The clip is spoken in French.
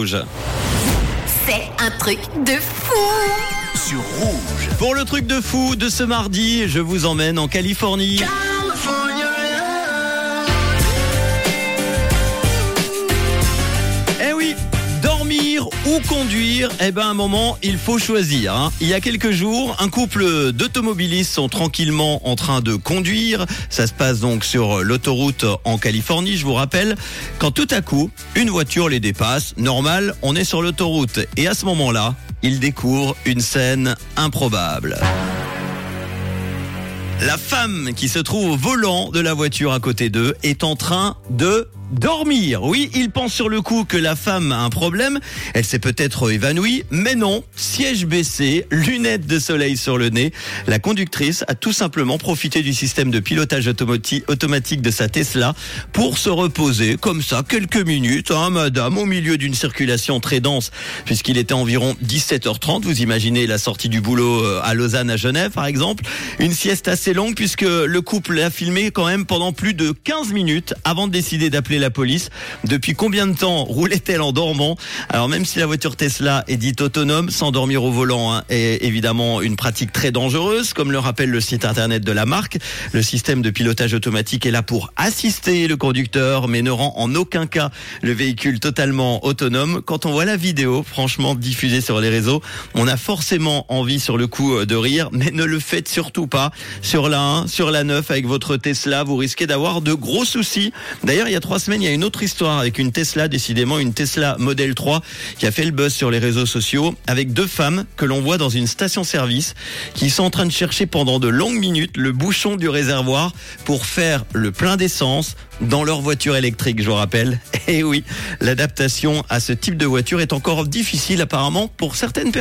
Rouge. C'est un truc de fou sur rouge. Pour le truc de fou de ce mardi, je vous emmène en Californie. Ou conduire, eh ben à un moment, il faut choisir. hein. Il y a quelques jours, un couple d'automobilistes sont tranquillement en train de conduire. Ça se passe donc sur l'autoroute en Californie, je vous rappelle. Quand tout à coup, une voiture les dépasse. Normal, on est sur l'autoroute. Et à ce moment-là, ils découvrent une scène improbable. La femme qui se trouve au volant de la voiture à côté d'eux est en train de dormir. Oui, il pense sur le coup que la femme a un problème. Elle s'est peut-être évanouie, mais non. Siège baissé, lunettes de soleil sur le nez. La conductrice a tout simplement profité du système de pilotage automati- automatique de sa Tesla pour se reposer comme ça quelques minutes, hein, madame, au milieu d'une circulation très dense, puisqu'il était environ 17h30. Vous imaginez la sortie du boulot euh, à Lausanne, à Genève, par exemple. Une sieste assez longue puisque le couple l'a filmé quand même pendant plus de 15 minutes avant de décider d'appeler la police. Depuis combien de temps roulait-elle en dormant? Alors même si la voiture Tesla est dite autonome, s'endormir au volant hein, est évidemment une pratique très dangereuse, comme le rappelle le site internet de la marque. Le système de pilotage automatique est là pour assister le conducteur, mais ne rend en aucun cas le véhicule totalement autonome. Quand on voit la vidéo, franchement diffusée sur les réseaux, on a forcément envie sur le coup de rire, mais ne le faites surtout pas sur la 1, sur la 9 avec votre Tesla. Vous risquez d'avoir de gros soucis. D'ailleurs, il y a trois semaines, il y a une autre histoire avec une Tesla, décidément une Tesla Model 3 qui a fait le buzz sur les réseaux sociaux avec deux femmes que l'on voit dans une station-service qui sont en train de chercher pendant de longues minutes le bouchon du réservoir pour faire le plein d'essence dans leur voiture électrique, je vous rappelle. Et oui, l'adaptation à ce type de voiture est encore difficile apparemment pour certaines personnes.